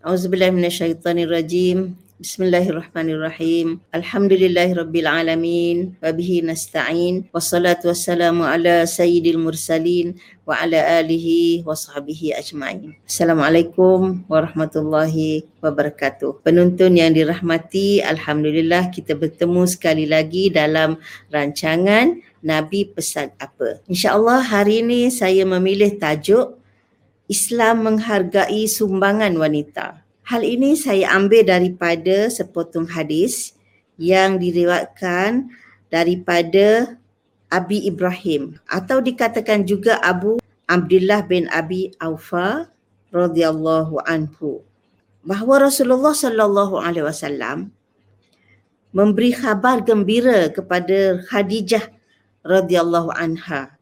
Auzubillahi minasyaitonirrajim. Bismillahirrahmanirrahim. Alhamdulillahirabbil alamin wa bihi nasta'in. Wassalatu wassalamu ala sayyidil mursalin wa ala alihi wa sahbihi ajma'in. Assalamualaikum warahmatullahi wabarakatuh. Penonton yang dirahmati, alhamdulillah kita bertemu sekali lagi dalam rancangan Nabi pesan apa. Insya-Allah hari ini saya memilih tajuk Islam menghargai sumbangan wanita. Hal ini saya ambil daripada sepotong hadis yang diriwayatkan daripada Abi Ibrahim atau dikatakan juga Abu Abdullah bin Abi Aufa radhiyallahu anhu bahawa Rasulullah sallallahu alaihi wasallam memberi khabar gembira kepada Khadijah radhiyallahu anha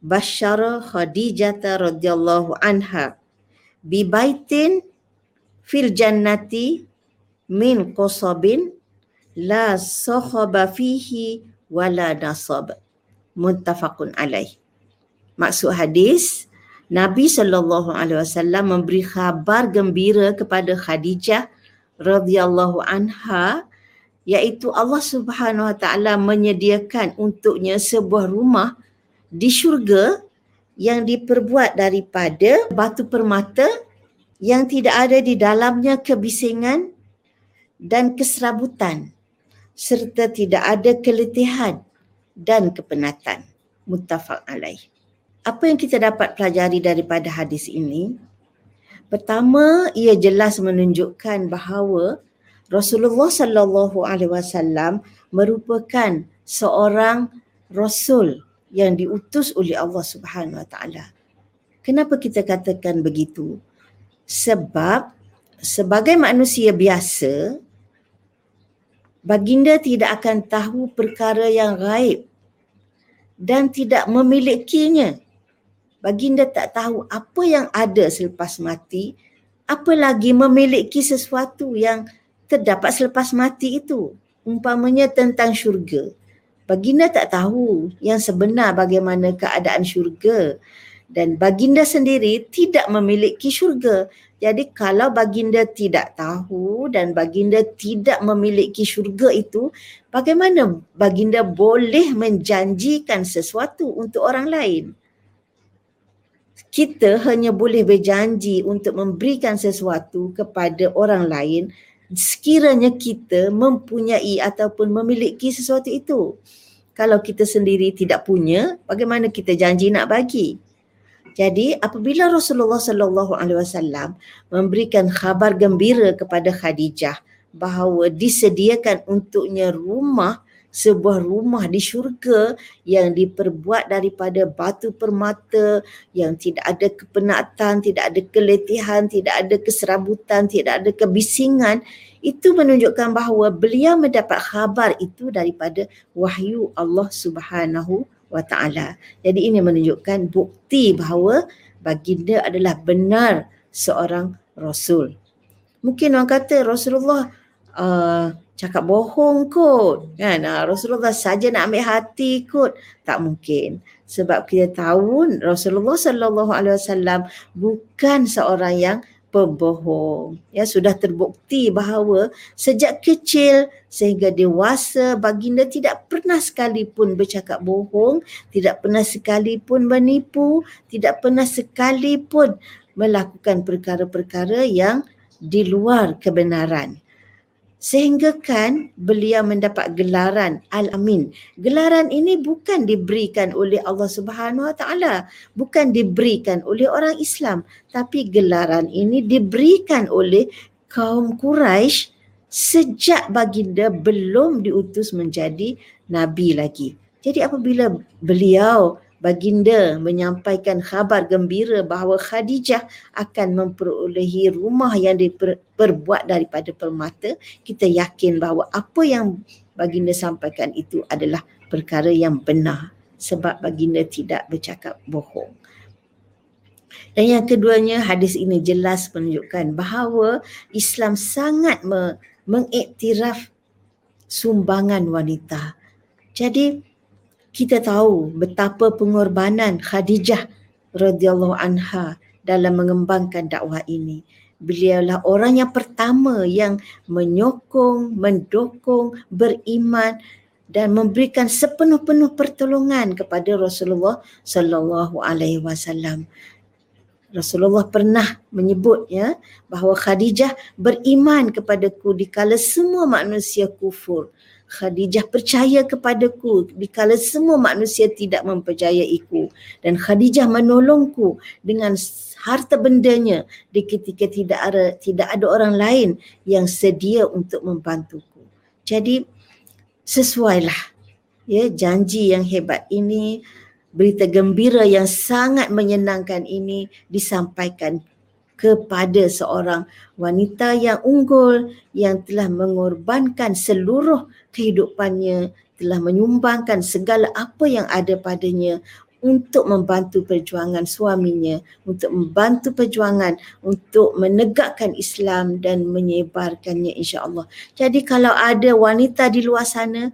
basyara Khadijah radhiyallahu anha bi baitin fil jannati min qasabin la sahaba fihi wala nasab. Muttafaqun alaih. Maksud hadis Nabi sallallahu alaihi wasallam memberi khabar gembira kepada Khadijah radhiyallahu anha iaitu Allah Subhanahu wa taala menyediakan untuknya sebuah rumah di syurga yang diperbuat daripada batu permata yang tidak ada di dalamnya kebisingan dan keserabutan serta tidak ada keletihan dan kepenatan muttafaq alaih. Apa yang kita dapat pelajari daripada hadis ini? Pertama, ia jelas menunjukkan bahawa Rasulullah sallallahu alaihi wasallam merupakan seorang rasul yang diutus oleh Allah Subhanahu wa taala. Kenapa kita katakan begitu? Sebab sebagai manusia biasa baginda tidak akan tahu perkara yang gaib dan tidak memilikinya. Baginda tak tahu apa yang ada selepas mati, apalagi memiliki sesuatu yang terdapat selepas mati itu. Umpamanya tentang syurga. Baginda tak tahu yang sebenar bagaimana keadaan syurga dan baginda sendiri tidak memiliki syurga. Jadi kalau baginda tidak tahu dan baginda tidak memiliki syurga itu, bagaimana baginda boleh menjanjikan sesuatu untuk orang lain? Kita hanya boleh berjanji untuk memberikan sesuatu kepada orang lain sekiranya kita mempunyai ataupun memiliki sesuatu itu. Kalau kita sendiri tidak punya, bagaimana kita janji nak bagi? Jadi apabila Rasulullah sallallahu alaihi wasallam memberikan khabar gembira kepada Khadijah bahawa disediakan untuknya rumah sebuah rumah di syurga yang diperbuat daripada batu permata yang tidak ada kepenatan, tidak ada keletihan, tidak ada keserabutan, tidak ada kebisingan itu menunjukkan bahawa beliau mendapat khabar itu daripada wahyu Allah Subhanahu wa taala. Jadi ini menunjukkan bukti bahawa baginda adalah benar seorang rasul. Mungkin orang kata Rasulullah uh, cakap bohong kot kan? Uh, Rasulullah saja nak ambil hati kot. Tak mungkin. Sebab kita tahu Rasulullah sallallahu alaihi wasallam bukan seorang yang pembohong. Ya sudah terbukti bahawa sejak kecil sehingga dewasa baginda tidak pernah sekalipun bercakap bohong, tidak pernah sekalipun menipu, tidak pernah sekalipun melakukan perkara-perkara yang di luar kebenaran sehingga kan beliau mendapat gelaran Al-Amin. Gelaran ini bukan diberikan oleh Allah Subhanahu Wa Taala, bukan diberikan oleh orang Islam, tapi gelaran ini diberikan oleh kaum Quraisy sejak baginda belum diutus menjadi nabi lagi. Jadi apabila beliau baginda menyampaikan khabar gembira bahawa Khadijah akan memperolehi rumah yang diperbuat daripada permata, kita yakin bahawa apa yang baginda sampaikan itu adalah perkara yang benar sebab baginda tidak bercakap bohong. Dan yang keduanya hadis ini jelas menunjukkan bahawa Islam sangat mengiktiraf sumbangan wanita. Jadi kita tahu betapa pengorbanan Khadijah radhiyallahu anha dalam mengembangkan dakwah ini beliaulah orang yang pertama yang menyokong, mendukung, beriman dan memberikan sepenuh-penuh pertolongan kepada Rasulullah sallallahu alaihi wasallam. Rasulullah pernah menyebut ya bahawa Khadijah beriman kepadaku dikala semua manusia kufur. Khadijah percaya kepadaku dikala semua manusia tidak mempercayaiku dan Khadijah menolongku dengan harta bendanya di ketika tidak ada tidak ada orang lain yang sedia untuk membantuku. Jadi sesuailah ya janji yang hebat ini berita gembira yang sangat menyenangkan ini disampaikan kepada seorang wanita yang unggul yang telah mengorbankan seluruh kehidupannya telah menyumbangkan segala apa yang ada padanya untuk membantu perjuangan suaminya, untuk membantu perjuangan untuk menegakkan Islam dan menyebarkannya insya-Allah. Jadi kalau ada wanita di luar sana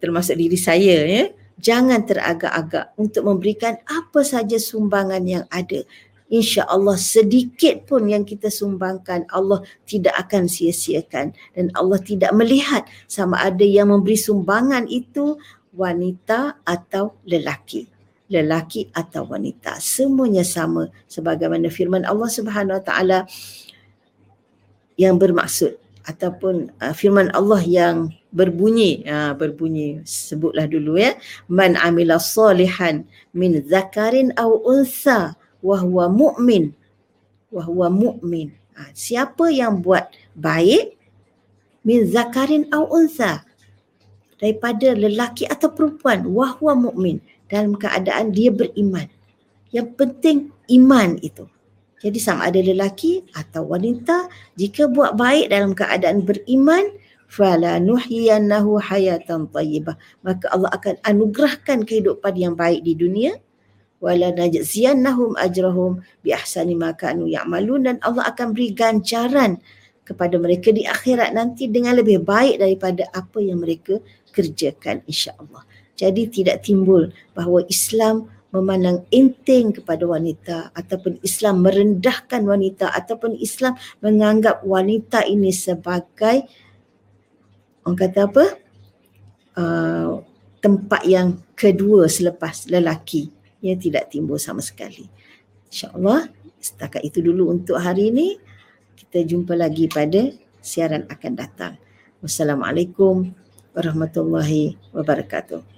termasuk diri saya ya, jangan teragak-agak untuk memberikan apa saja sumbangan yang ada. Insya Allah sedikit pun yang kita sumbangkan Allah tidak akan sia-siakan. Dan Allah tidak melihat sama ada yang memberi sumbangan itu wanita atau lelaki. Lelaki atau wanita. Semuanya sama sebagaimana firman Allah Subhanahu Wa Taala yang bermaksud ataupun uh, firman Allah yang berbunyi uh, berbunyi sebutlah dulu ya. Man amila salihan min zakarin aw unsa wahwa mu'min wahwa mu'min. Ha, siapa yang buat baik min zakarin au unsa daripada lelaki atau perempuan wahwa mu'min dalam keadaan dia beriman. Yang penting iman itu jadi sama ada lelaki atau wanita jika buat baik dalam keadaan beriman fala nuhyiyannahu hayatan tayyibah. Maka Allah akan anugerahkan kehidupan yang baik di dunia. Wala najziyannahum ajrahum bi ahsani ma kanu ya'malun. Dan Allah akan beri ganjaran kepada mereka di akhirat nanti dengan lebih baik daripada apa yang mereka kerjakan insya-Allah. Jadi tidak timbul bahawa Islam memandang enteng kepada wanita ataupun Islam merendahkan wanita ataupun Islam menganggap wanita ini sebagai orang kata apa? Uh, tempat yang kedua selepas lelaki yang tidak timbul sama sekali. InsyaAllah setakat itu dulu untuk hari ini. Kita jumpa lagi pada siaran akan datang. Wassalamualaikum warahmatullahi wabarakatuh.